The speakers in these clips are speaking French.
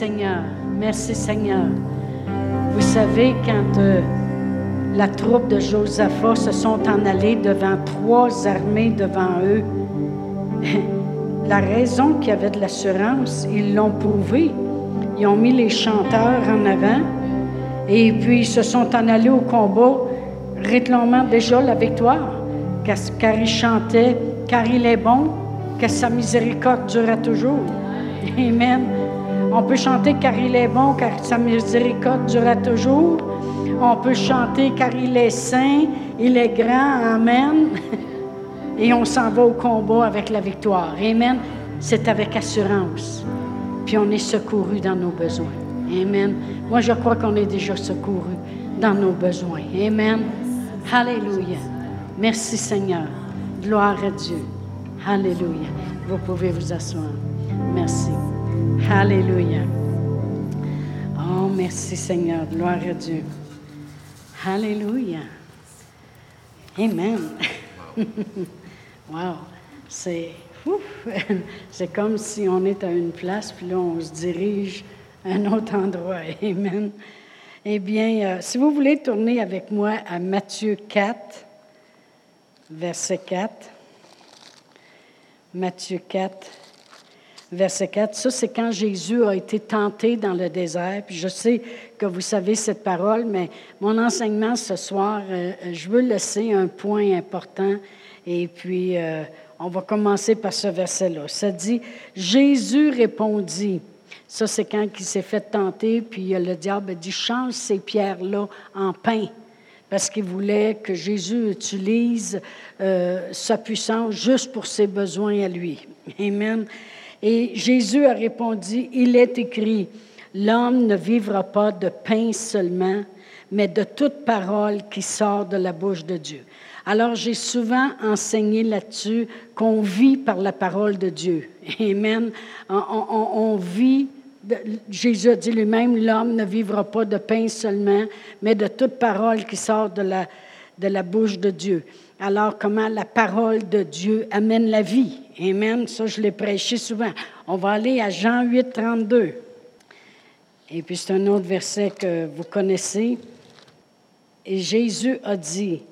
Seigneur. Merci Seigneur. Vous savez, quand euh, la troupe de Josaphat se sont en allés devant trois armées devant eux, la raison qu'il y avait de l'assurance, ils l'ont prouvé. Ils ont mis les chanteurs en avant et puis ils se sont en allés au combat, réclamant déjà la victoire, car ils chantaient, car il est bon, que sa miséricorde durera toujours. Amen. On peut chanter car il est bon, car sa miséricorde durera toujours. On peut chanter car il est saint, il est grand. Amen. Et on s'en va au combat avec la victoire. Amen. C'est avec assurance. Puis on est secouru dans nos besoins. Amen. Moi, je crois qu'on est déjà secouru dans nos besoins. Amen. Alléluia. Merci Seigneur. Gloire à Dieu. Alléluia. Vous pouvez vous asseoir. Merci. Alléluia. Oh, merci Seigneur. Gloire à Dieu. Alléluia. Amen. wow. C'est c'est comme si on est à une place, puis là, on se dirige à un autre endroit. Amen. Eh bien, euh, si vous voulez tourner avec moi à Matthieu 4, verset 4. Matthieu 4, verset 4. Ça, c'est quand Jésus a été tenté dans le désert. Puis je sais que vous savez cette parole, mais mon enseignement ce soir, euh, je veux laisser un point important. Et puis, euh, on va commencer par ce verset-là. Ça dit, Jésus répondit. Ça, c'est quand il s'est fait tenter, puis le diable a dit, change ces pierres-là en pain parce qu'il voulait que Jésus utilise euh, sa puissance juste pour ses besoins à lui. Amen. Et Jésus a répondu, il est écrit, l'homme ne vivra pas de pain seulement, mais de toute parole qui sort de la bouche de Dieu. Alors j'ai souvent enseigné là-dessus qu'on vit par la parole de Dieu. Amen. On, vit Jésus a dit lui-même, l'homme ne vivra pas de pain seulement, mais de toute parole qui sort de la, de la bouche de Dieu. Alors, comment la parole de Dieu amène la vie? Amen. Ça, je l'ai prêché souvent. On va aller à Jean 8, 32. Et puis, c'est un autre verset que vous connaissez. Et Jésus a dit,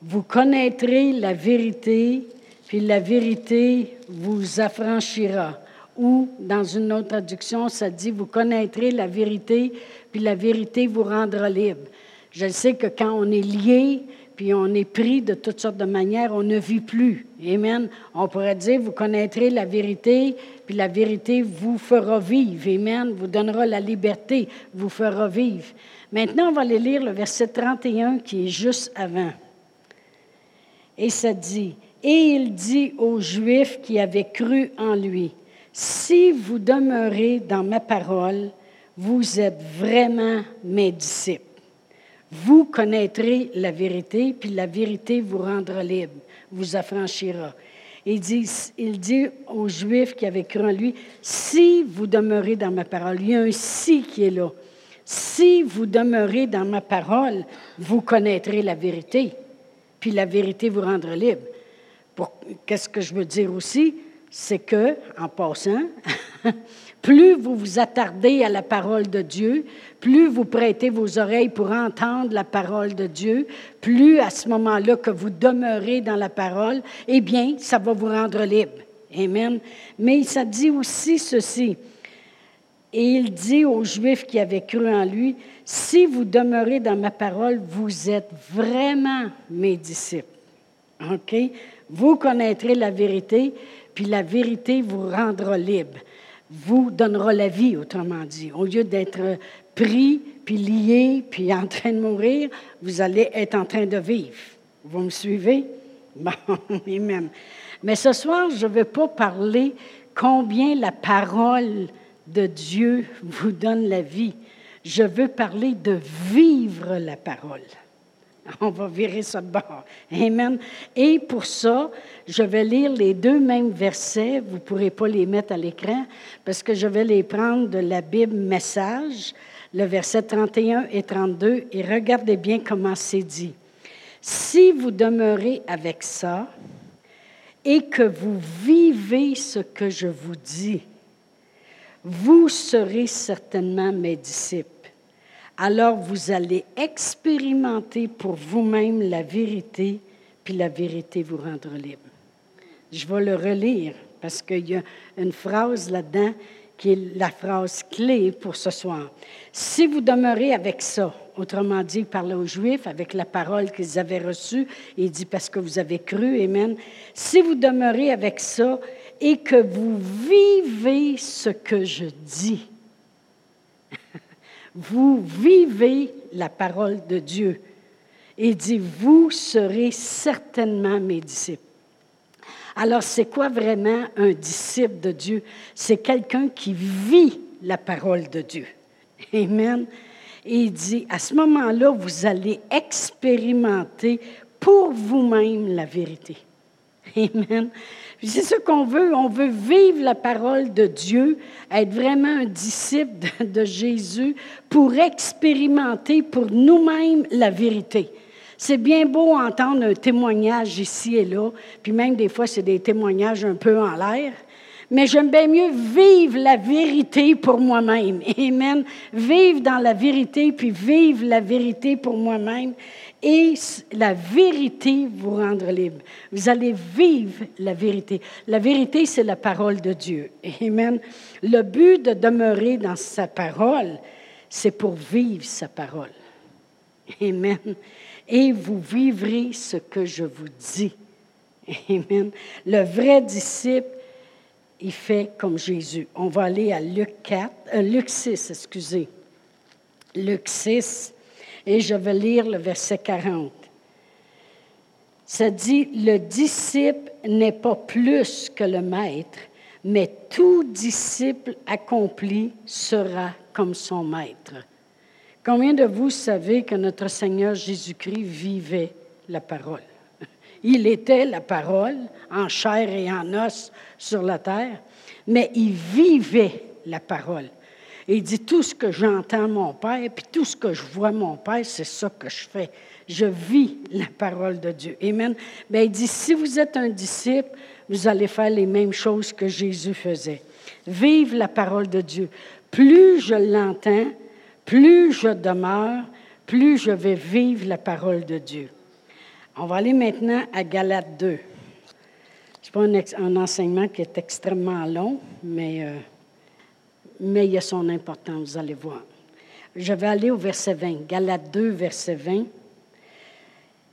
vous connaîtrez la vérité, puis la vérité vous affranchira. Ou, dans une autre traduction, ça dit, vous connaîtrez la vérité, puis la vérité vous rendra libre. Je sais que quand on est lié, puis on est pris de toutes sortes de manières, on ne vit plus. Amen. On pourrait dire, vous connaîtrez la vérité, puis la vérité vous fera vivre. Amen. Vous donnera la liberté, vous fera vivre. Maintenant, on va aller lire le verset 31 qui est juste avant. Et ça dit, et il dit aux Juifs qui avaient cru en lui, si vous demeurez dans ma parole, vous êtes vraiment mes disciples. Vous connaîtrez la vérité, puis la vérité vous rendra libre, vous affranchira. Il dit, il dit aux Juifs qui avaient cru en lui, si vous demeurez dans ma parole, il y a un si qui est là. Si vous demeurez dans ma parole, vous connaîtrez la vérité, puis la vérité vous rendra libre. Qu'est-ce que je veux dire aussi? C'est que, en passant, plus vous vous attardez à la parole de Dieu, plus vous prêtez vos oreilles pour entendre la parole de Dieu, plus à ce moment-là que vous demeurez dans la parole, eh bien, ça va vous rendre libre. Amen. Mais ça dit aussi ceci. Et il dit aux Juifs qui avaient cru en lui, si vous demeurez dans ma parole, vous êtes vraiment mes disciples. OK? Vous connaîtrez la vérité, puis la vérité vous rendra libre, vous donnera la vie, autrement dit. Au lieu d'être pris, puis lié, puis en train de mourir, vous allez être en train de vivre. Vous me suivez? Bon, même. Mais ce soir, je ne veux pas parler combien la parole de Dieu vous donne la vie. Je veux parler de vivre la parole. On va virer ça de bord. Amen. Et pour ça, je vais lire les deux mêmes versets. Vous ne pourrez pas les mettre à l'écran parce que je vais les prendre de la Bible Message, le verset 31 et 32. Et regardez bien comment c'est dit. Si vous demeurez avec ça et que vous vivez ce que je vous dis, vous serez certainement mes disciples. Alors vous allez expérimenter pour vous-même la vérité, puis la vérité vous rendra libre. Je vais le relire parce qu'il y a une phrase là-dedans qui est la phrase clé pour ce soir. Si vous demeurez avec ça, autrement dit, il parlait aux Juifs avec la parole qu'ils avaient reçue, il dit parce que vous avez cru, Amen. Si vous demeurez avec ça et que vous vivez ce que je dis, vous vivez la parole de Dieu. Et dit, vous serez certainement mes disciples. Alors, c'est quoi vraiment un disciple de Dieu? C'est quelqu'un qui vit la parole de Dieu. Amen. Et il dit, à ce moment-là, vous allez expérimenter pour vous-même la vérité. Amen. C'est ce qu'on veut. On veut vivre la parole de Dieu, être vraiment un disciple de, Jésus pour expérimenter pour nous-mêmes la vérité. C'est bien beau entendre un témoignage ici et là, puis même des fois, c'est des témoignages un peu en l'air. Mais j'aime bien mieux vivre la vérité pour moi-même. Amen. Vivre dans la vérité, puis vivre la vérité pour moi-même. Et la vérité vous rendre libre. Vous allez vivre la vérité. La vérité, c'est la parole de Dieu. Amen. Le but de demeurer dans sa parole, c'est pour vivre sa parole. Amen et vous vivrez ce que je vous dis. Amen. Le vrai disciple, il fait comme Jésus. On va aller à Luc 4, euh, Luc 6, excusez. Luc 6, et je vais lire le verset 40. Ça dit, le disciple n'est pas plus que le maître, mais tout disciple accompli sera comme son maître. Combien de vous savez que notre Seigneur Jésus-Christ vivait la parole? Il était la parole en chair et en os sur la terre, mais il vivait la parole. Il dit, tout ce que j'entends mon Père, puis tout ce que je vois mon Père, c'est ça que je fais. Je vis la parole de Dieu. Amen. Bien, il dit, si vous êtes un disciple, vous allez faire les mêmes choses que Jésus faisait. Vive la parole de Dieu. Plus je l'entends, plus je demeure, plus je vais vivre la parole de Dieu. On va aller maintenant à Galates 2. Ce n'est pas un, enseignement qui est extrêmement long, mais, euh, mais il y a son importance, vous allez voir. Je vais aller au verset 20. Galates 2, verset 20.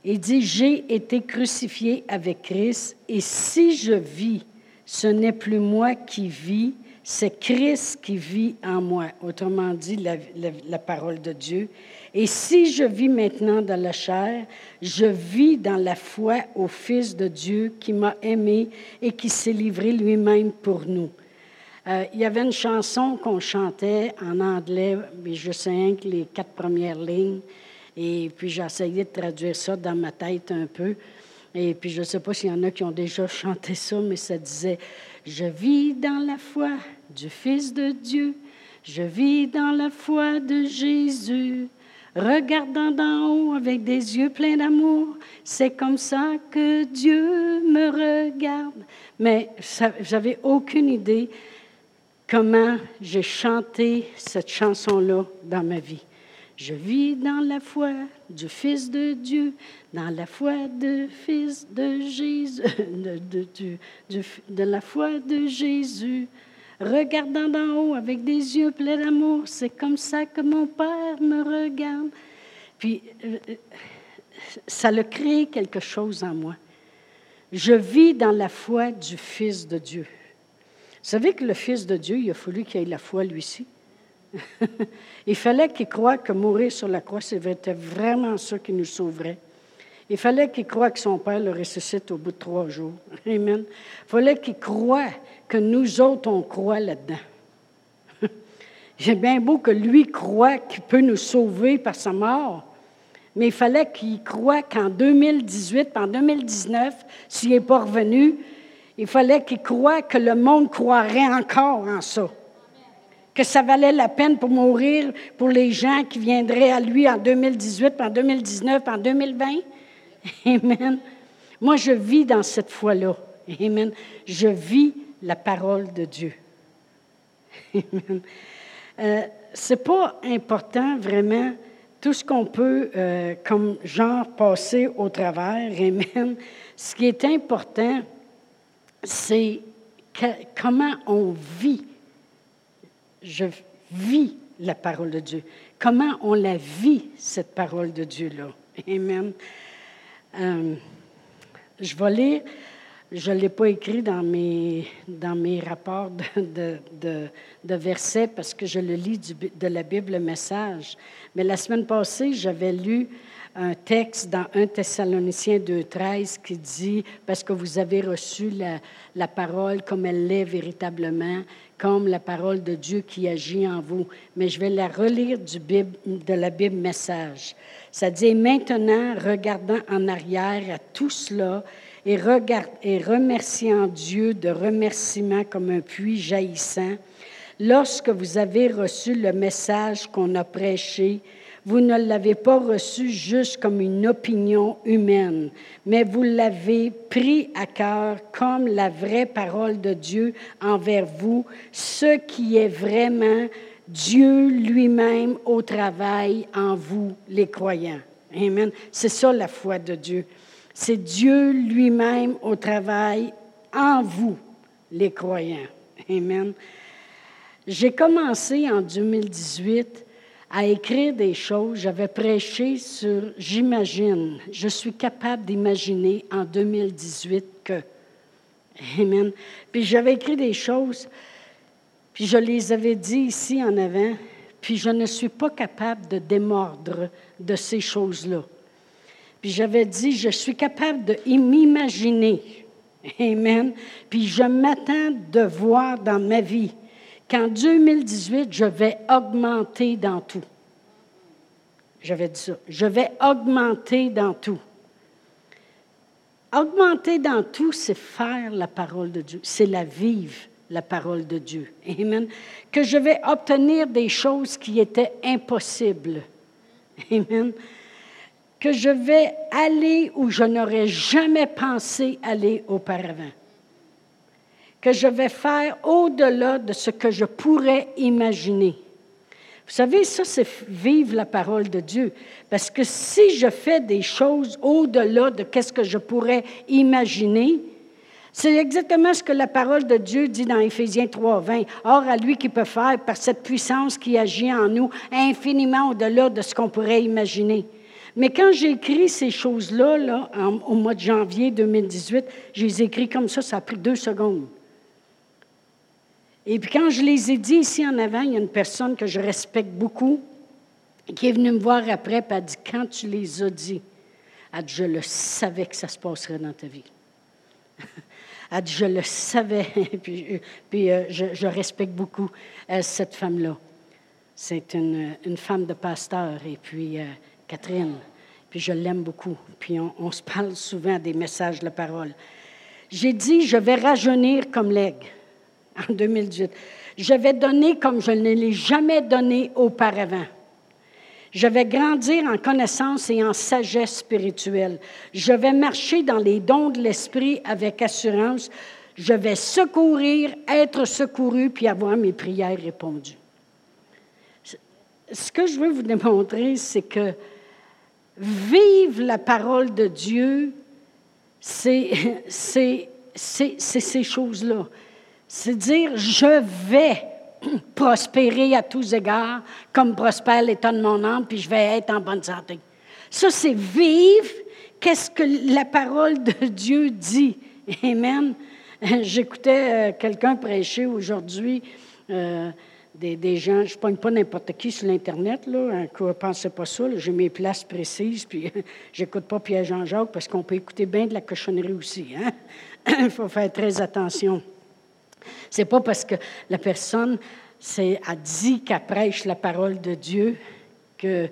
Il dit, J'ai été crucifié avec Christ, et si je vis, ce n'est plus moi qui vis, c'est Christ qui vit en moi, autrement dit la, parole de Dieu. Et si je vis maintenant dans la chair, je vis dans la foi au Fils de Dieu qui m'a aimé et qui s'est livré lui-même pour nous. Euh, il y avait une chanson qu'on chantait en anglais, mais je sais que les quatre premières lignes, et puis essayé de traduire ça dans ma tête un peu. Et puis je ne sais pas s'il y en a qui ont déjà chanté ça, mais ça disait, je vis dans la foi du Fils de Dieu. Je vis dans la foi de Jésus, regardant d'en haut avec des yeux pleins d'amour. C'est comme ça que Dieu me regarde. Mais j'avais aucune idée comment j'ai chanté cette chanson-là dans ma vie. Je vis dans la foi du Fils de Dieu, dans la foi du Fils de Jésus, de, la foi de Jésus regardant d'en haut avec des yeux pleins d'amour. C'est comme ça que mon Père me regarde. Puis, euh, ça le crée quelque chose en moi. Je vis dans la foi du Fils de Dieu. Savez que le Fils de Dieu, il a fallu qu'il ait la foi lui aussi. il fallait qu'il croie que mourir sur la croix, c'était vraiment ça qui nous sauverait. Il fallait qu'il croie que son Père le ressuscite au bout de trois jours. Amen. Il fallait qu'il croie que nous autres, on croit là-dedans. J'ai bien beau que lui croit qu'il peut nous sauver par sa mort, mais il fallait qu'il croie qu'en 2018, en 2019, s'il n'est pas revenu, il fallait qu'il croie que le monde croirait encore en ça. Que ça valait la peine pour mourir pour les gens qui viendraient à lui en 2018, en 2019, en 2020. Amen. Moi, je vis dans cette foi-là. Amen. Je vis la parole de Dieu. euh, c'est pas important vraiment tout ce qu'on peut, euh, comme genre, passer au travers. Amen. Ce qui est important, c'est comment on vit. Je vis la parole de Dieu. Comment on la vit, cette parole de Dieu-là. Amen. Euh, je vais lire, je ne l'ai pas écrit dans mes, dans mes rapports de, de, versets parce que je le lis de la Bible Message. Mais la semaine passée, j'avais lu un texte dans 1 Thessaloniciens 2.13 qui dit, parce que vous avez reçu la, parole comme elle l'est véritablement, comme la parole de Dieu qui agit en vous. Mais je vais la relire de la Bible Message. Ça dit, maintenant, regardant en arrière à tout cela et, regard, et remerciant Dieu de remerciements comme un puits jaillissant, lorsque vous avez reçu le message qu'on a prêché, vous ne l'avez pas reçu juste comme une opinion humaine, mais vous l'avez pris à cœur comme la vraie parole de Dieu envers vous, ce qui est vraiment Dieu lui-même au travail en vous, les croyants. Amen. C'est ça la foi de Dieu. C'est Dieu lui-même au travail en vous, les croyants. Amen. J'ai commencé en 2018 à écrire des choses. J'avais prêché sur J'imagine. Je suis capable d'imaginer en 2018 que. Amen. Puis j'avais écrit des choses, puis je les avais dit ici en avant, puis je ne suis pas capable de démordre de ces choses-là. Puis j'avais dit, je suis capable de m'imaginer. Amen. Puis je m'attends de voir dans ma vie qu'en 2018, je vais augmenter dans tout. J'avais dit ça. Je vais augmenter dans tout. Augmenter dans tout, c'est faire la parole de Dieu, c'est la vivre, la parole de Dieu. Amen. Que je vais obtenir des choses qui étaient impossibles. Amen. Que je vais aller où je n'aurais jamais pensé aller auparavant que je vais faire au-delà de ce que je pourrais imaginer. Vous savez, ça, c'est vivre la parole de Dieu. Parce que si je fais des choses au-delà de ce que je pourrais imaginer, c'est exactement ce que la parole de Dieu dit dans Éphésiens 3, 20. Or, à lui qui peut faire, par cette puissance qui agit en nous, infiniment au-delà de ce qu'on pourrait imaginer. Mais quand j'ai écrit ces choses-là, là, au mois de janvier 2018, j'ai les écrit comme ça, ça a pris deux secondes. Et puis quand je les ai dit ici en avant, il y a une personne que je respecte beaucoup qui est venue me voir après et a dit, quand tu les as dit, elle dit, je le savais que ça se passerait dans ta vie. elle dit, je le savais. puis, puis euh, je, respecte beaucoup euh, cette femme-là. C'est une, une, femme de pasteur. Et puis, euh, Catherine, puis je l'aime beaucoup. Puis on, on, se parle souvent des messages de la parole. J'ai dit, je vais rajeunir comme l'aigle en 2018. Je vais donner comme je ne l'ai jamais donné auparavant. Je vais grandir en connaissance et en sagesse spirituelle. Je vais marcher dans les dons de l'Esprit avec assurance. Je vais secourir, être secouru, puis avoir mes prières répondues. Ce que je veux vous démontrer, c'est que vivre la parole de Dieu, c'est ces choses-là. C'est dire, je vais prospérer à tous égards, comme prospère l'état de mon âme, puis je vais être en bonne santé. Ça, c'est vivre qu'est-ce que la parole de Dieu dit. Amen. J'écoutais euh, quelqu'un prêcher aujourd'hui. Euh, des, gens, je ne pogne pas n'importe qui sur l'Internet, là, ne pensez pas ça, j'ai mes places précises, puis j'écoute pas Pierre Jean-Jacques parce qu'on peut écouter bien de la cochonnerie aussi. Hein? Il faut faire très attention. C'est pas parce que la personne a dit qu'elle prêche la parole de Dieu que,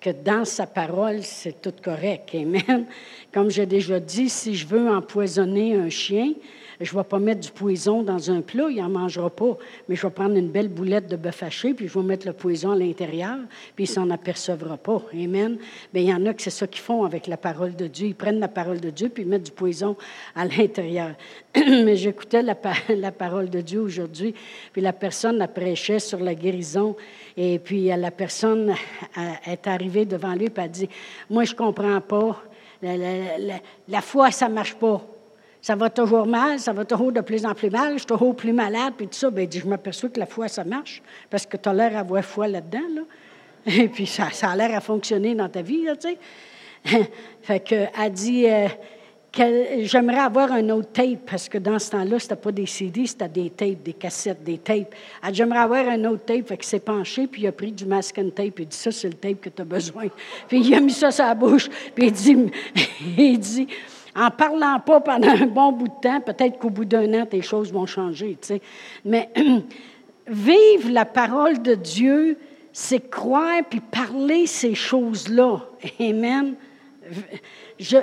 que dans sa parole, c'est tout correct. Amen. Comme j'ai déjà dit, si je veux empoisonner un chien, je ne vais pas mettre du poison dans un plat, il n'en mangera pas. Mais je vais prendre une belle boulette de bœuf haché, puis je vais mettre le poison à l'intérieur, puis il s'en apercevra pas. Amen. Mais il y en a que c'est ça qu'ils font avec la parole de Dieu. Ils prennent la parole de Dieu, puis ils mettent du poison à l'intérieur. Mais j'écoutais la, la, parole de Dieu aujourd'hui, puis la personne la prêchait sur la guérison, et puis la personne est arrivée devant lui, puis a dit, moi, je comprends pas. La, la, la foi, ça marche pas ça va toujours mal, ça va toujours de plus en plus mal, je suis toujours plus malade, puis tout ça. Bien, je m'aperçois que la foi, ça marche, parce que tu as l'air d'avoir foi là-dedans, là. Et puis, ça, ça a l'air à fonctionner dans ta vie, tu sais. fait que, elle dit, euh, j'aimerais avoir un autre tape, parce que dans ce temps-là, c'était pas des CD, c'était des tapes, des cassettes, des tapes. Elle dit, j'aimerais avoir un autre tape, fait que s'est penché, puis il a pris du masking tape, il dit, ça, c'est le tape que tu as besoin. Puis il a mis ça sur la bouche, puis il il dit, en parlant pas pendant un bon bout de temps, peut-être qu'au bout d'un an, tes choses vont changer. Tu sais. Mais vivre la parole de Dieu, c'est croire puis parler ces choses-là. Amen. Je,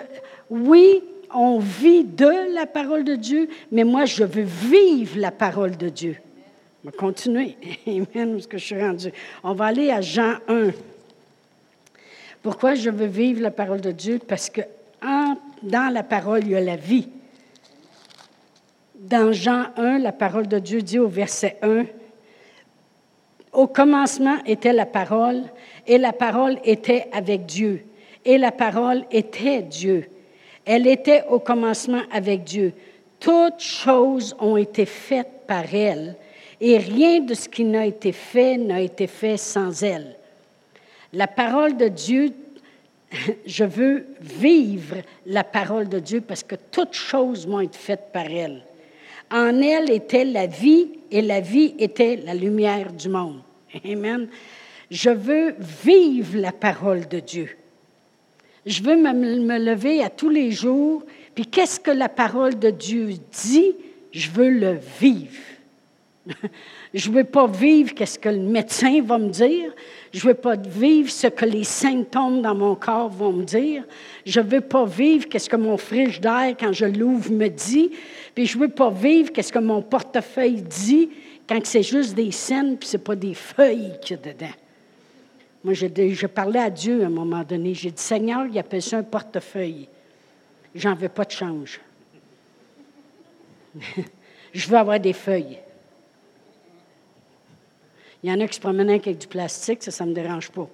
oui, on vit de la parole de Dieu, mais moi, je veux vivre la parole de Dieu. On va continuer. Amen, ce que je suis rendu? On va aller à Jean 1. Pourquoi je veux vivre la parole de Dieu? Parce que dans la parole, il y a la vie. Dans Jean 1, la parole de Dieu dit au verset 1, Au commencement était la parole, et la parole était avec Dieu, et la parole était Dieu. Elle était au commencement avec Dieu. Toutes choses ont été faites par elle, et rien de ce qui n'a été fait n'a été fait sans elle. La parole de Dieu je veux vivre la parole de Dieu parce que toutes choses vont être faites par elle. En elle était la vie et la vie était la lumière du monde. Amen. Je veux vivre la parole de Dieu. Je veux me, me lever à tous les jours, puis qu'est-ce que la parole de Dieu dit? Je veux le vivre. Je ne veux pas vivre qu'est-ce que le médecin va me dire. Je ne veux pas vivre ce que les symptômes dans mon corps vont me dire. Je ne veux pas vivre qu'est-ce que mon frigidaire, quand je l'ouvre, me dit. Puis je ne veux pas vivre qu'est-ce que mon portefeuille dit quand c'est juste des scènes puis ce n'est pas des feuilles qu'il y a dedans. Moi, je, je, parlais à Dieu à un moment donné. J'ai dit, Seigneur, il appelle ça un portefeuille. J'en veux pas de change. je veux avoir des feuilles. Il y en a qui se promènent avec du plastique, ça, ne me dérange pas.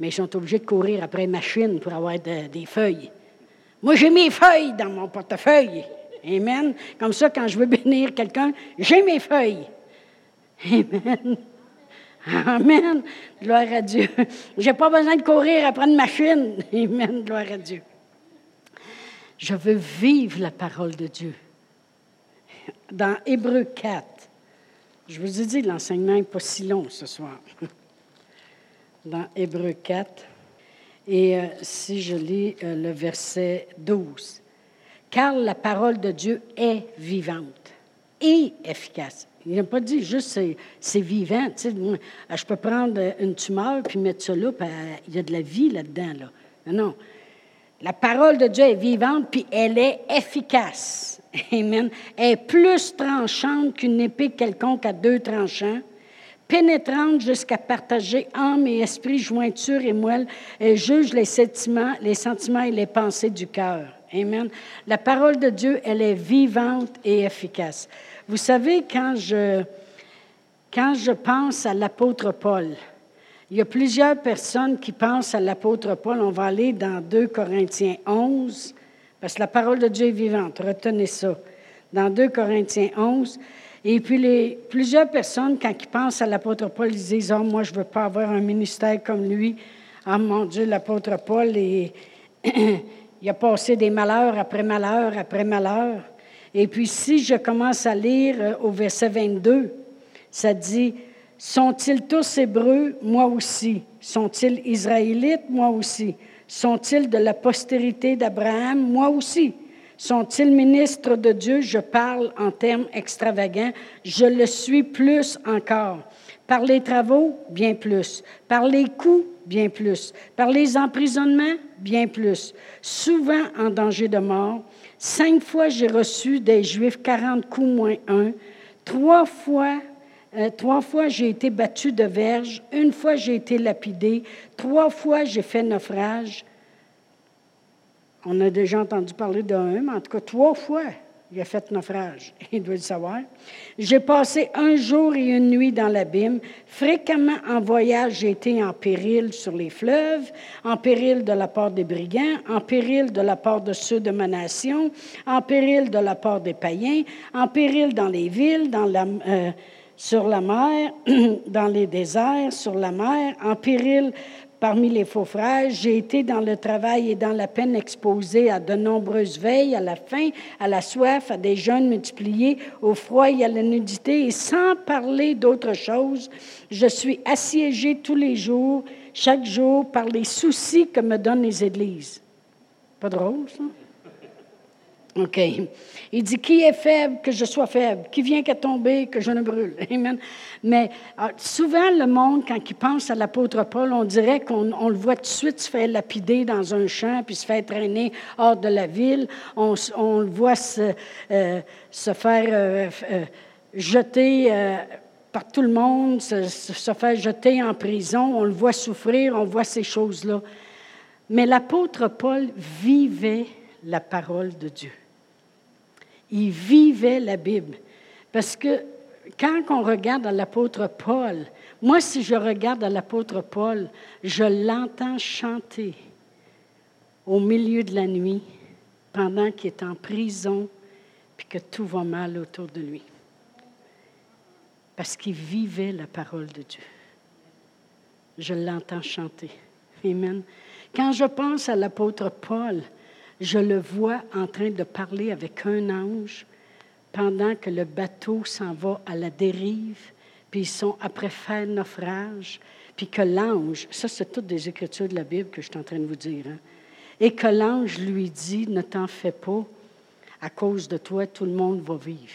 Mais ils sont obligés de courir après machine pour avoir des feuilles. Moi, j'ai mes feuilles dans mon portefeuille. Amen. Comme ça, quand je veux bénir quelqu'un, j'ai mes feuilles. Amen. Amen. Gloire à Dieu. Je n'ai pas besoin de courir après une machine. Amen. Gloire à Dieu. Je veux vivre la parole de Dieu. Dans Hébreu 4, je vous ai dit, l'enseignement n'est pas si long ce soir. Dans Hébreu 4, et euh, si je lis euh, le verset 12, car la parole de Dieu est vivante et efficace. Il n'a pas dit juste c'est vivant. Tu sais, je peux prendre une tumeur puis mettre ça là, euh, il y a de la vie là-dedans. Là. Non. La parole de Dieu est vivante puis elle est efficace. Amen. est plus tranchante qu'une épée quelconque à deux tranchants, pénétrante jusqu'à partager âme et esprit, jointure et moelle, et juge les sentiments, les sentiments et les pensées du cœur. Amen. La parole de Dieu, elle est vivante et efficace. Vous savez, quand je, quand je pense à l'apôtre Paul, il y a plusieurs personnes qui pensent à l'apôtre Paul. On va aller dans 2 Corinthiens 11, parce que la parole de Dieu est vivante. Retenez ça. Dans 2 Corinthiens 11. Et puis, les, plusieurs personnes, quand ils pensent à l'apôtre Paul, ils disent Oh, moi, je ne veux pas avoir un ministère comme lui. Oh mon Dieu, l'apôtre Paul, il a passé des malheurs après malheurs après malheurs. Et puis, si je commence à lire euh, au verset 22, ça dit Sont-ils tous hébreux? Moi aussi. Sont-ils israélites? Moi aussi. Sont-ils de la postérité d'Abraham? Moi aussi. Sont-ils ministres de Dieu? Je parle en termes extravagants. Je le suis plus encore. Par les travaux, bien plus. Par les coups, bien plus. Par les emprisonnements, bien plus. Souvent en danger de mort. Cinq fois, j'ai reçu des Juifs 40 coups moins un. Trois fois, euh, trois fois, j'ai été battu de verge. Une fois, j'ai été lapidé. Trois fois, j'ai fait naufrage. On a déjà entendu parler d'un, mais en tout cas, trois fois, il a fait naufrage. Il doit le savoir. J'ai passé un jour et une nuit dans l'abîme. Fréquemment en voyage, j'ai été en péril sur les fleuves, en péril de la part des brigands, en péril de la part de ceux de ma nation, en péril de la part des païens, en péril dans les villes, dans la, euh, sur la mer, dans les déserts, sur la mer, en péril parmi les faux frères. J'ai été dans le travail et dans la peine exposé à de nombreuses veilles, à la faim, à la soif, à des jeûnes multipliés, au froid et à la nudité, et sans parler d'autre chose, je suis assiégé tous les jours, chaque jour, par les soucis que me donnent les églises. Pas drôle, ça? OK. Il dit, qui est faible, que je sois faible. Qui vient qu'à tomber, que je ne brûle. Amen. Mais ah, souvent, le monde, quand il pense à l'apôtre Paul, on dirait qu'on le voit tout de suite se faire lapider dans un champ, puis se faire traîner hors de la ville. On, le voit se, euh, faire euh, euh, jeter par tout le monde, se, se faire jeter en prison. On le voit souffrir, on voit ces choses-là. Mais l'apôtre Paul vivait la parole de Dieu. Il vivait la Bible. Parce que quand on regarde à l'apôtre Paul, moi, si je regarde à l'apôtre Paul, je l'entends chanter au milieu de la nuit, pendant qu'il est en prison, puis que tout va mal autour de lui. Parce qu'il vivait la parole de Dieu. Je l'entends chanter. Amen. Quand je pense à l'apôtre Paul, je le vois en train de parler avec un ange pendant que le bateau s'en va à la dérive, puis ils sont après faire naufrage, puis que l'ange, ça c'est toutes des écritures de la Bible que je suis en train de vous dire, hein, et que l'ange lui dit, ne t'en fais pas, à cause de toi, tout le monde va vivre.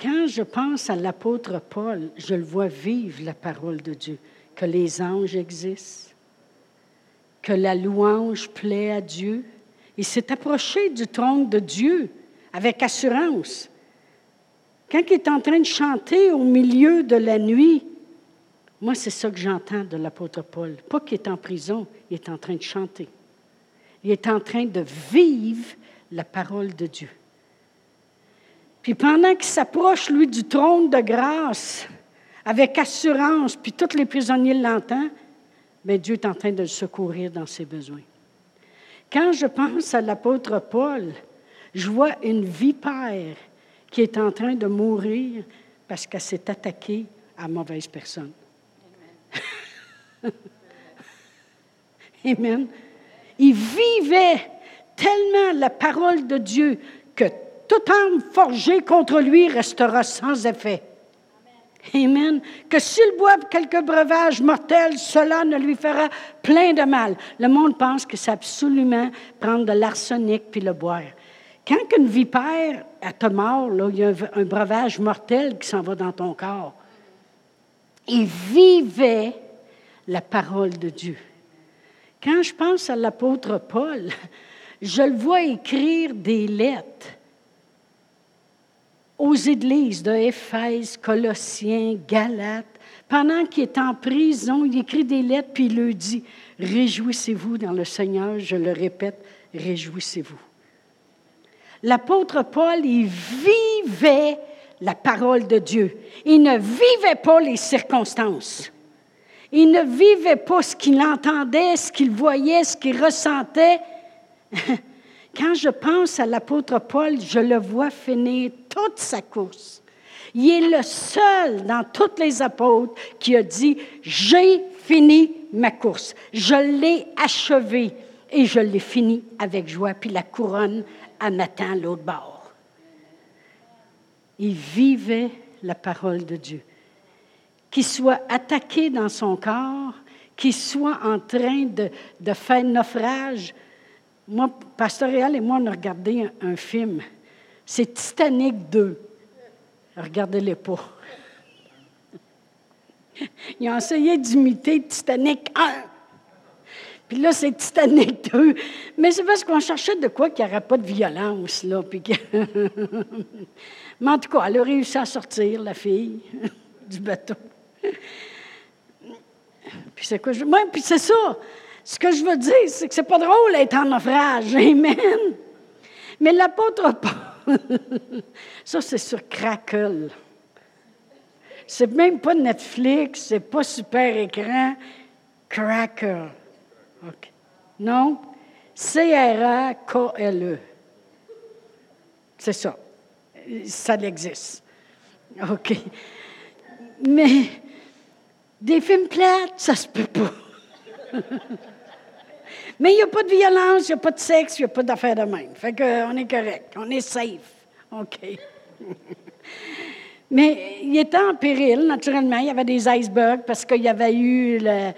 Quand je pense à l'apôtre Paul, je le vois vivre la parole de Dieu, que les anges existent, que la louange plaît à Dieu. Il s'est approché du trône de Dieu avec assurance. Quand il est en train de chanter au milieu de la nuit, moi, c'est ça que j'entends de l'apôtre Paul. Pas qu'il est en prison, il est en train de chanter. Il est en train de vivre la parole de Dieu. Puis pendant qu'il s'approche, lui, du trône de grâce, avec assurance, puis tous les prisonniers l'entendent, mais Dieu est en train de le secourir dans ses besoins. Quand je pense à l'apôtre Paul, je vois une vipère qui est en train de mourir parce qu'elle s'est attaquée à mauvaise personne. Amen. Il vivait tellement la parole de Dieu que toute arme forgée contre lui restera sans effet. Amen. Que s'il boit quelques breuvages mortels, cela ne lui fera plein de mal. Le monde pense que c'est absolument prendre de l'arsenic puis le boire. Quand une vipère à te mort, là, il y a un, breuvage mortel qui s'en va dans ton corps. Il vivait la parole de Dieu. Quand je pense à l'apôtre Paul, je le vois écrire des lettres aux églises de Éphèse, Colossiens, Galates. Pendant qu'il est en prison, il écrit des lettres, puis il leur dit, Réjouissez-vous dans le Seigneur, je le répète, réjouissez-vous. L'apôtre Paul, il vivait la parole de Dieu. Il ne vivait pas les circonstances. Il ne vivait pas ce qu'il entendait, ce qu'il voyait, ce qu'il ressentait. Quand je pense à l'apôtre Paul, je le vois finir toute sa course. Il est le seul dans tous les apôtres qui a dit, j'ai fini ma course, je l'ai achevée et je l'ai fini avec joie, puis la couronne à m'attend l'autre bord. Il vivait la parole de Dieu. Qu'il soit attaqué dans son corps, qu'il soit en train de faire naufrage, moi, Pasteur Réal et moi, on a regardé un, film. C'est Titanic 2. Regardez-les pas. Ils ont essayé d'imiter Titanic 1. Puis là, c'est Titanic 2. Mais c'est parce qu'on cherchait de quoi qu'il n'y aurait pas de violence, là. Mais en tout cas, elle a réussi à sortir, la fille, du bateau. Puis c'est quoi? Je... puis c'est ça. Ce que je veux dire, c'est que c'est pas drôle d'être en naufrage. Amen. Mais l'apôtre Paul, ça c'est sur Crackle. C'est même pas Netflix, c'est pas super écran. Cracker. Non? C-R-A-K-L-E. C'est ça. Ça existe. OK. Mais des films plates, ça se peut pas. Mais il n'y a pas de violence, il n'y a pas de sexe, il n'y a pas d'affaires de même. Fait qu'on est correct, on est safe. OK. Mais il était en péril, naturellement. Il y avait des icebergs parce qu'il y avait eu le,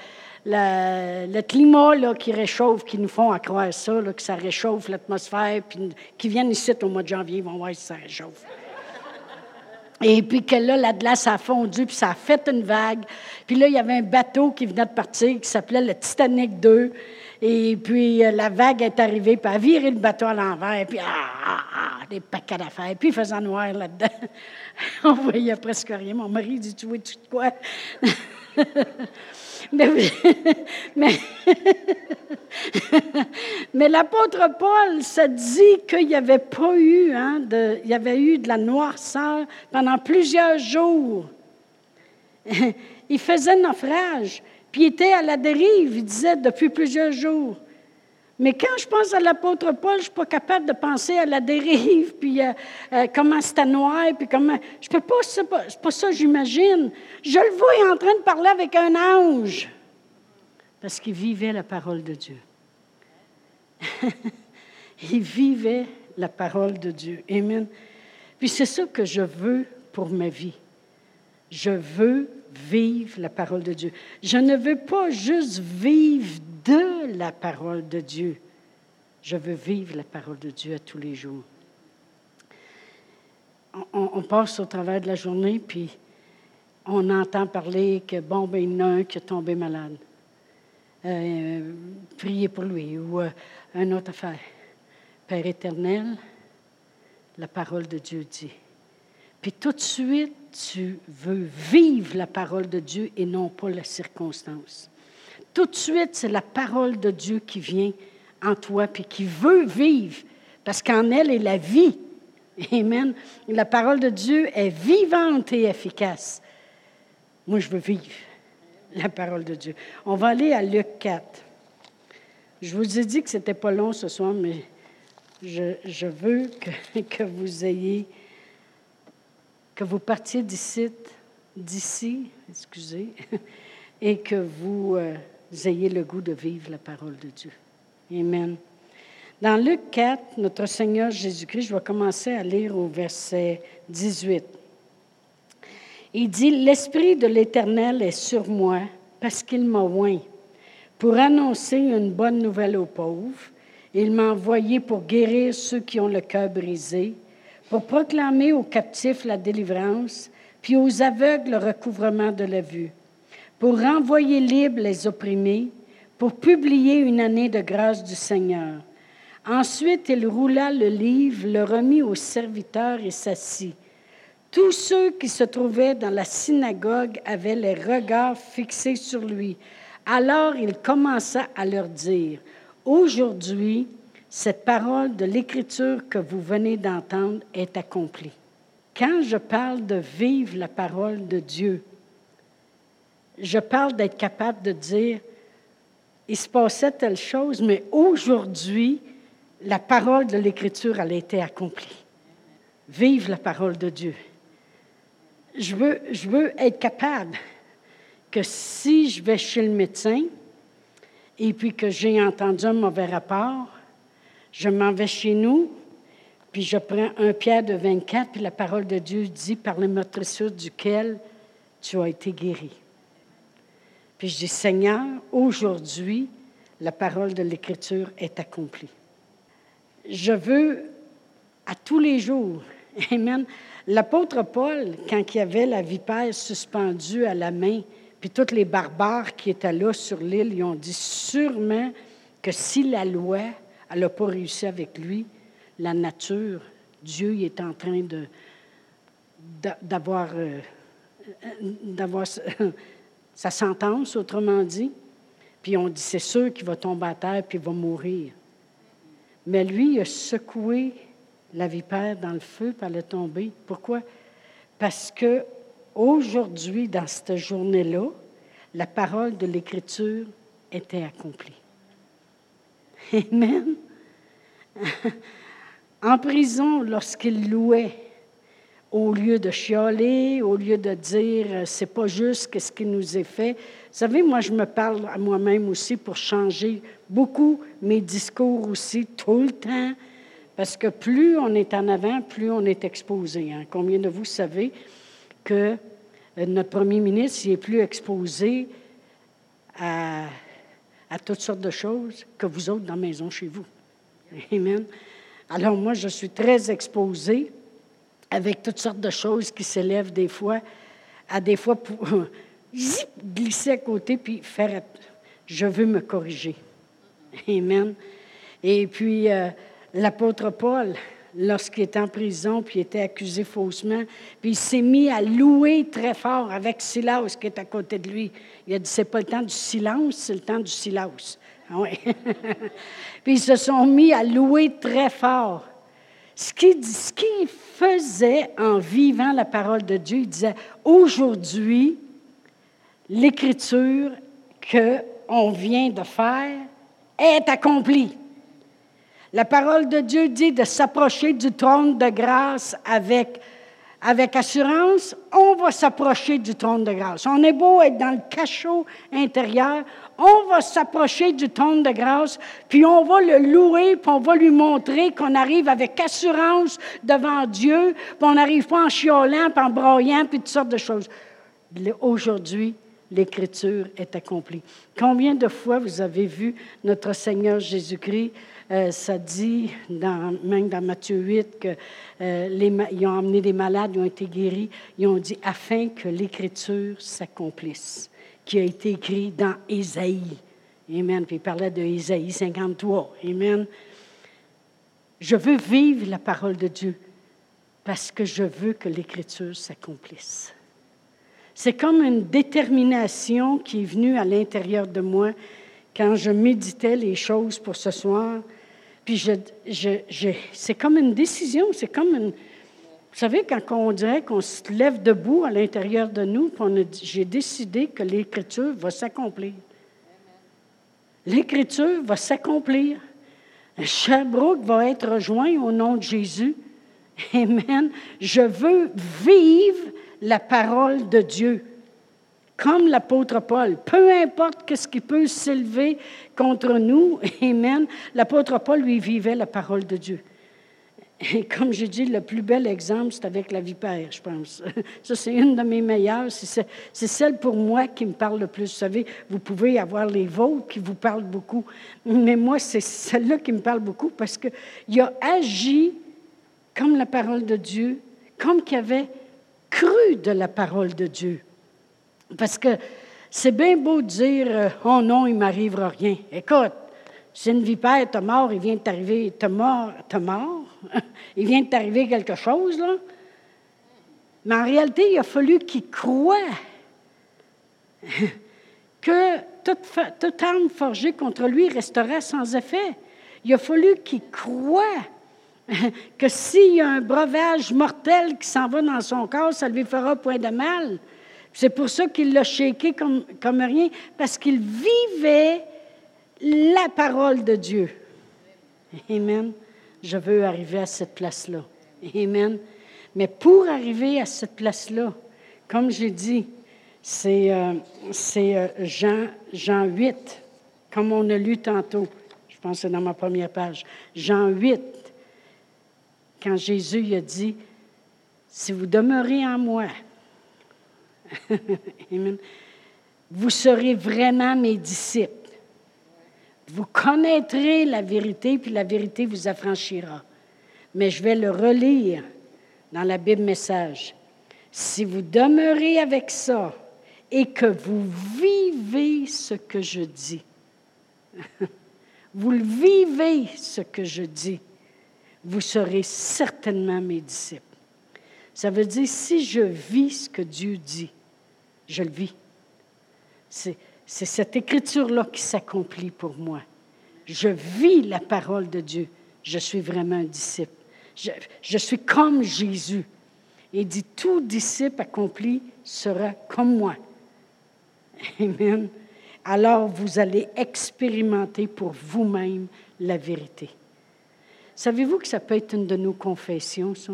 le, climat là, qui réchauffe, qui nous font croire ça, que ça réchauffe l'atmosphère, puis qui viennent ici au mois de janvier, ils vont voir si ça réchauffe. Et puis que là, la glace a fondu, puis ça a fait une vague. Puis là, il y avait un bateau qui venait de partir qui s'appelait le Titanic 2. Et puis euh, la vague est arrivée, puis a viré le bateau à l'envers, puis ah, ah, ah, des paquets d'affaires. Puis il faisait noir là-dedans. On voyait presque rien. Mon mari dit Tu vois, tu quoi? Mais, mais, l'apôtre Paul se dit qu'il n'y avait pas eu, hein, de, il y avait eu de la noirceur pendant plusieurs jours. il faisait naufrage, puis il était à la dérive, il disait, depuis plusieurs jours. Mais quand je pense à l'apôtre Paul, je ne suis pas capable de penser à la dérive, puis euh, euh, comment c'était puis comment... Je peux pas, c'est pas, pas ça j'imagine. Je le vois en train de parler avec un ange, parce qu'il vivait la parole de Dieu. Il vivait la parole de Dieu. Amen. Puis c'est ça que je veux pour ma vie. Je veux vivre la parole de Dieu. Je ne veux pas juste vivre de la parole de Dieu. Je veux vivre la parole de Dieu à tous les jours. On, passe au travers de la journée, puis on entend parler que, bon, ben, il y en a un qui est tombé malade. Euh, priez pour lui, ou euh, une autre affaire. Père éternel, la parole de Dieu dit. Puis tout de suite, tu veux vivre la parole de Dieu et non pas la circonstance. Tout de suite, c'est la parole de Dieu qui vient en toi, puis qui veut vivre, parce qu'en elle est la vie. Amen. La parole de Dieu est vivante et efficace. Moi, je veux vivre la parole de Dieu. On va aller à Luc 4. Je vous ai dit que ce n'était pas long ce soir, mais je, veux que, vous ayez, que vous partiez d'ici, d'ici, excusez, et que vous euh, ayez le goût de vivre la parole de Dieu. Amen. Dans Luc 4, notre Seigneur Jésus-Christ, je vais commencer à lire au verset 18. Il dit, L'Esprit de l'Éternel est sur moi parce qu'il m'a oint pour annoncer une bonne nouvelle aux pauvres. Il m'a envoyé pour guérir ceux qui ont le cœur brisé, pour proclamer aux captifs la délivrance, puis aux aveugles le recouvrement de la vue, pour renvoyer libres les opprimés, pour publier une année de grâce du Seigneur. Ensuite, il roula le livre, le remit aux serviteurs et s'assit. Tous ceux qui se trouvaient dans la synagogue avaient les regards fixés sur lui. Alors il commença à leur dire, Aujourd'hui, cette parole de l'Écriture que vous venez d'entendre est accomplie. Quand je parle de vivre la parole de Dieu, je parle d'être capable de dire, il se passait telle chose, mais aujourd'hui, la parole de l'Écriture, elle a été accomplie. Vive la parole de Dieu je veux, je veux être capable que si je vais chez le médecin et puis que j'ai entendu un mauvais rapport, je m'en vais chez nous, puis je prends un pierre de 24, puis la parole de Dieu dit par les meurtrissures duquel tu as été guéri. Puis je dis, Seigneur, aujourd'hui, la parole de l'Écriture est accomplie. Je veux à tous les jours, Amen, L'apôtre Paul, quand il y avait la vipère suspendue à la main, Puis tous les barbares qui étaient là sur l'île, ils ont dit sûrement que si la loi, elle n'a pas réussi avec lui, la nature, Dieu il est en train d'avoir, euh, d'avoir sa sentence, autrement dit. Puis on dit, c'est sûr qu'il va tomber à terre puis il va mourir. Mais lui, il a secoué la vipère dans le feu, puis elle est tombée. Pourquoi? Parce que aujourd'hui, dans cette journée-là, la parole de l'Écriture était accomplie. Amen. en prison, lorsqu'il louait, au lieu de chialer, au lieu de dire euh, c'est pas juste ce qui nous est fait. Vous savez, moi, je me parle à moi-même aussi pour changer beaucoup mes discours aussi, tout le temps, parce que plus on est en avant, plus on est exposé. Hein. Combien de vous savez que euh, notre premier ministre il est plus exposé à, à toutes sortes de choses que vous autres dans la maison chez vous? Amen. Alors moi, je suis très exposée avec toutes sortes de choses qui s'élèvent des fois, à des fois pour glisser à côté puis faire je veux me corriger. Amen. Et puis euh, l'apôtre Paul, lorsqu'il était en prison, puis il était accusé faussement, puis il s'est mis à louer très fort avec Silas qui est à côté de lui. Il a dit, c'est pas le temps du silence, c'est le temps du silence. Ah oui. puis ils se sont mis à louer très fort. Ce qu'il faisait en vivant la parole de Dieu, il disait, aujourd'hui, l'écriture qu'on vient de faire est accomplie. La parole de Dieu dit de s'approcher du trône de grâce avec, avec assurance. On va s'approcher du trône de grâce. On est beau être dans le cachot intérieur on va s'approcher du trône de grâce, puis on va le louer, puis on va lui montrer qu'on arrive avec assurance devant Dieu, puis on n'arrive pas en chiolant, puis en broyant, puis toutes sortes de choses. Aujourd'hui, l'Écriture est accomplie. Combien de fois vous avez vu notre Seigneur Jésus-Christ, euh, ça dit, dans, même dans Matthieu 8, qu'ils euh, ont emmené des malades, ils ont été guéris, ils ont dit, afin que l'Écriture s'accomplisse qui a été écrit dans Ésaïe. Amen. Puis il parlait de Ésaïe 53. Amen. Je veux vivre la parole de Dieu parce que je veux que l'Écriture s'accomplisse. C'est comme une détermination qui est venue à l'intérieur de moi quand je méditais les choses pour ce soir. Puis c'est comme une décision, c'est comme une, vous savez, quand on dirait qu'on se lève debout à l'intérieur de nous, j'ai décidé que l'Écriture va s'accomplir. L'Écriture va s'accomplir. Sherbrooke va être rejoint au nom de Jésus. Amen. Je veux vivre la parole de Dieu, comme l'apôtre Paul. Peu importe ce qui peut s'élever contre nous, Amen. L'apôtre Paul, lui, vivait la parole de Dieu. Et comme je dis, le plus bel exemple, c'est avec la vipère, je pense. Ça, c'est une de mes meilleures. C'est celle pour moi qui me parle le plus. Vous savez, vous pouvez avoir les vôtres qui vous parlent beaucoup. Mais moi, c'est celle-là qui me parle beaucoup parce qu'il a agi comme la parole de Dieu, comme qu'il avait cru de la parole de Dieu. Parce que c'est bien beau de dire euh, Oh non, il m'arrivera rien. Écoute, c'est une vipère, t'es mort, il vient de t'arriver, t'es mort, t'es mort. il vient de t'arriver quelque chose, là. Mais en réalité, il a fallu qu'il croie que toute, arme forgée contre lui restera sans effet. Il a fallu qu'il croie que s'il y a un breuvage mortel qui s'en va dans son corps, ça ne lui fera point de mal. C'est pour ça qu'il l'a shaké comme, comme rien, parce qu'il vivait la parole de Dieu. Amen. Je veux arriver à cette place-là. Amen. Mais pour arriver à cette place-là, comme j'ai dit, c'est euh, euh, Jean, Jean 8, comme on a lu tantôt. Je pense que c'est dans ma première page. Jean 8, quand Jésus a dit, si vous demeurez en moi, vous serez vraiment mes disciples. Vous connaîtrez la vérité, puis la vérité vous affranchira. Mais je vais le relire dans la Bible Message. Si vous demeurez avec ça, et que vous vivez ce que je dis. vous le vivez ce que je dis, vous serez certainement mes disciples. Ça veut dire, si je vis ce que Dieu dit, je le vis. C'est, cette écriture-là qui s'accomplit pour moi. Je vis la parole de Dieu. Je suis vraiment un disciple. Je, suis comme Jésus. Il dit, tout disciple accompli sera comme moi. Amen. Alors vous allez expérimenter pour vous-même la vérité. Savez-vous que ça peut être une de nos confessions, ça?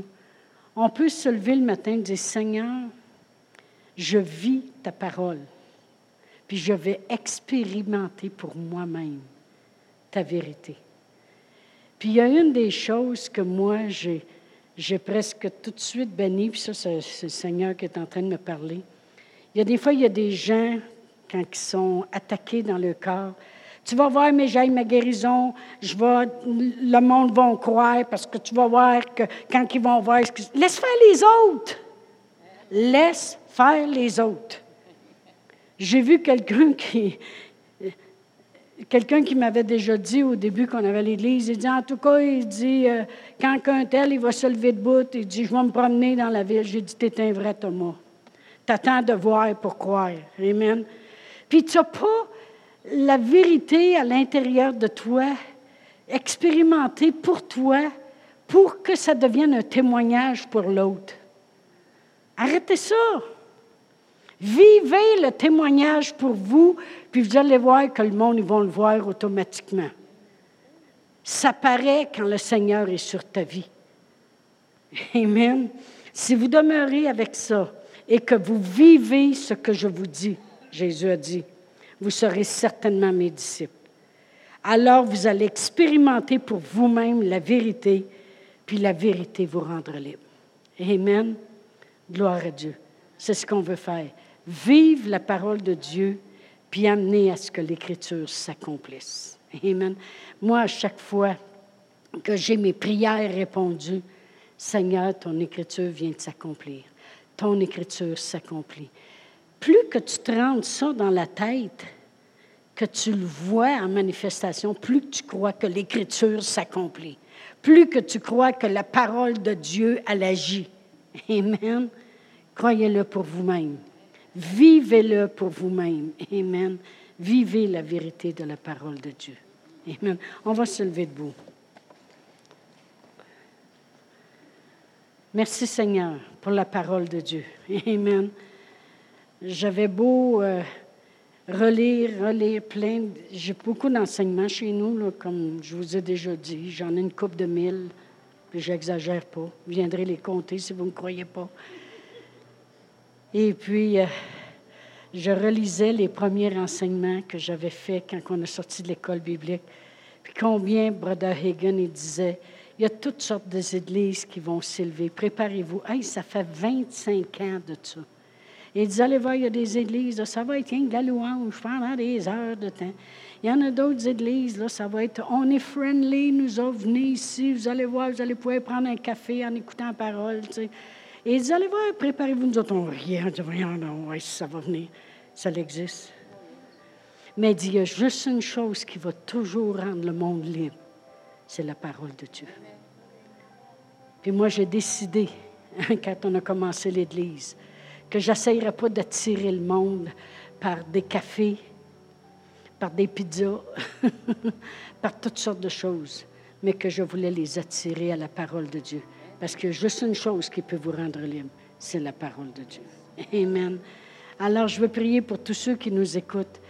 On peut se lever le matin et dire, Seigneur, je vis ta parole, puis je vais expérimenter pour moi-même ta vérité. Puis il y a une des choses que moi, j'ai, presque tout de suite béni, puis ça, c'est, le Seigneur qui est en train de me parler. Il y a des fois, il y a des gens, quand ils sont attaqués dans le corps, tu vas voir, mais j'ai ma guérison, je vais, le monde va croire parce que tu vas voir que quand ils vont voir, laisse faire les autres. Laisse faire les autres. J'ai vu quelqu'un qui, quelqu'un qui m'avait déjà dit au début qu'on avait l'Église, il dit, en tout cas, il dit, euh, quand un tel, il va se lever debout, il dit, je vais me promener dans la ville. J'ai dit, t'es un vrai Thomas. T'attends de voir pour croire. Amen. Puis tu n'as pas la vérité à l'intérieur de toi, expérimentée pour toi, pour que ça devienne un témoignage pour l'autre. Arrêtez ça. Vivez le témoignage pour vous, puis vous allez voir que le monde, ils vont le voir automatiquement. Ça paraît quand le Seigneur est sur ta vie. Amen. Si vous demeurez avec ça et que vous vivez ce que je vous dis, Jésus a dit, vous serez certainement mes disciples. Alors vous allez expérimenter pour vous-même la vérité, puis la vérité vous rendra libre. Amen. Gloire à Dieu. C'est ce qu'on veut faire. Vive la parole de Dieu, puis amener à ce que l'Écriture s'accomplisse. Amen. Moi, à chaque fois que j'ai mes prières répondues, Seigneur, ton Écriture vient de s'accomplir. Ton Écriture s'accomplit plus que tu te rentres ça dans la tête, que tu le vois en manifestation, plus que tu crois que l'Écriture s'accomplit, plus que tu crois que la parole de Dieu, elle agit. Amen. Croyez-le pour vous-même. Vivez-le pour vous-même. Amen. Vivez la vérité de la parole de Dieu. Amen. On va se lever debout. Merci Seigneur pour la parole de Dieu. Amen. J'avais beau euh, relire, relire plein. J'ai beaucoup d'enseignements chez nous, comme je vous ai déjà dit. J'en ai une coupe de mille, puis j'exagère pas. Vous viendrez les compter si vous ne me croyez pas. Et puis, euh, je relisais les premiers enseignements que j'avais faits quand on est sorti de l'école biblique. Puis combien Brother Hagen il disait, il y a toutes sortes d'églises qui vont s'élever. Préparez-vous. Hey, ça fait 25 ans de ça. Il dit, allez voir, il y a des églises, ça va être de la louange pendant des heures de temps. Il y en a d'autres églises, là, ça va être, on est friendly, nous autres, venez ici, vous allez voir, vous allez pouvoir prendre un café en écoutant la parole. Et il dit, allez voir, préparez-vous, nous autres, on rit, on dit, non, ouais, ça va venir, ça existe. Mais il dit, il y a juste une chose qui va toujours rendre le monde libre, c'est la parole de Dieu. Puis moi, j'ai décidé, quand on a commencé l'Église, que j'essayerai pas d'attirer le monde par des cafés, par des pizzas, par toutes sortes de choses, mais que je voulais les attirer à la parole de Dieu. Parce a juste une chose qui peut vous rendre libre, c'est la parole de Dieu. Amen. Alors, je veux prier pour tous ceux qui nous écoutent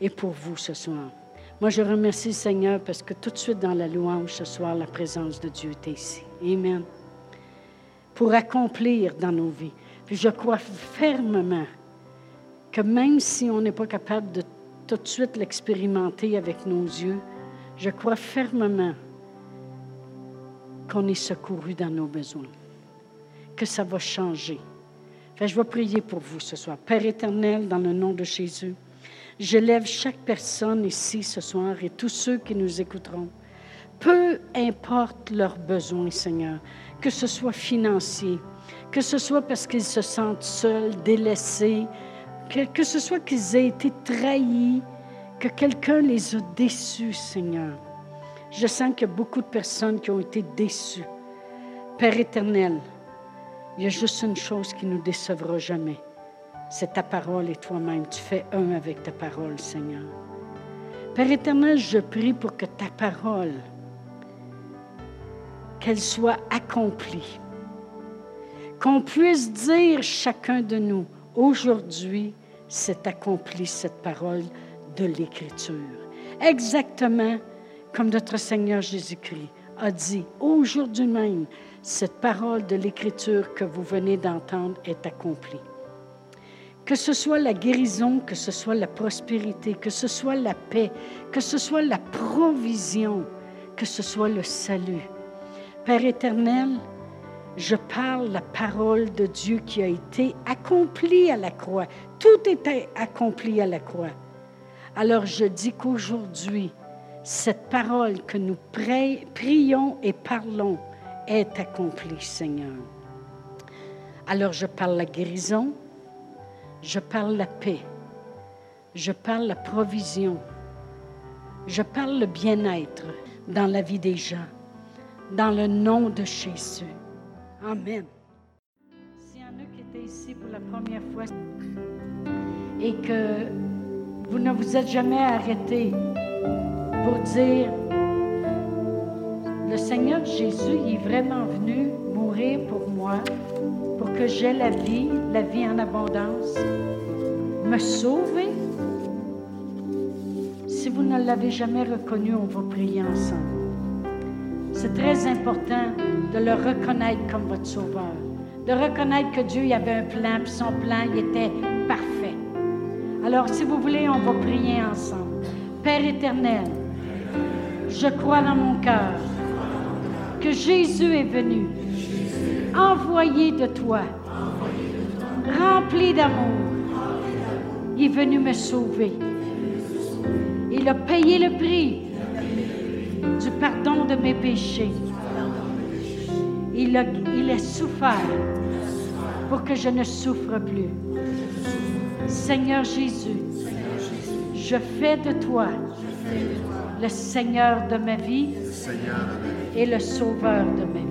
et pour vous ce soir. Moi, je remercie le Seigneur parce que tout de suite dans la louange ce soir, la présence de Dieu est ici. Amen. Pour accomplir dans nos vies puis je crois fermement que même si on n'est pas capable de tout de suite l'expérimenter avec nos yeux, je crois fermement qu'on est secouru dans nos besoins, que ça va changer. je vais prier pour vous ce soir. Père éternel, dans le nom de Jésus, je lève chaque personne ici ce soir et tous ceux qui nous écouteront. Peu importe leurs besoins, Seigneur, que ce soit financier, que ce soit parce qu'ils se sentent seuls, délaissés, que, que ce soit qu'ils aient été trahis, que quelqu'un les a déçus, Seigneur. Je sens qu'il y a beaucoup de personnes qui ont été déçues. Père éternel, il y a juste une chose qui nous décevra jamais. C'est ta parole et toi-même. Tu fais un avec ta parole, Seigneur. Père éternel, je prie pour que ta parole, qu'elle soit accomplie. Qu'on puisse dire chacun de nous, aujourd'hui, c'est accompli cette parole de l'Écriture. Exactement comme notre Seigneur Jésus-Christ a dit, aujourd'hui même, cette parole de l'Écriture que vous venez d'entendre est accomplie. Que ce soit la guérison, que ce soit la prospérité, que ce soit la paix, que ce soit la provision, que ce soit le salut. Père éternel, je parle la parole de Dieu qui a été accomplie à la croix. Tout était accompli à la croix. Alors je dis qu'aujourd'hui, cette parole que nous prions et parlons est accomplie, Seigneur. Alors je parle la guérison, je parle la paix, je parle la provision, je parle le bien-être dans la vie des gens, dans le nom de Jésus. Amen. S'il y en a qui étaient ici pour la première fois et que vous ne vous êtes jamais arrêté pour dire, le Seigneur Jésus est vraiment venu mourir pour moi, pour que j'aie la vie, la vie en abondance, me sauver? Si vous ne l'avez jamais reconnu, on va prier ensemble. C'est très important de le reconnaître comme votre sauveur, de reconnaître que Dieu y avait un plan, puis son plan il était parfait. Alors, si vous voulez, on va prier ensemble. Père éternel, je crois dans mon cœur que Jésus est venu, envoyé de toi, rempli d'amour. Il est venu me sauver. Il a payé le prix du pardon de mes péchés. Il a, il a souffert pour que je ne souffre plus. Seigneur Jésus, je fais de toi le Seigneur de ma vie et le Sauveur de ma vie.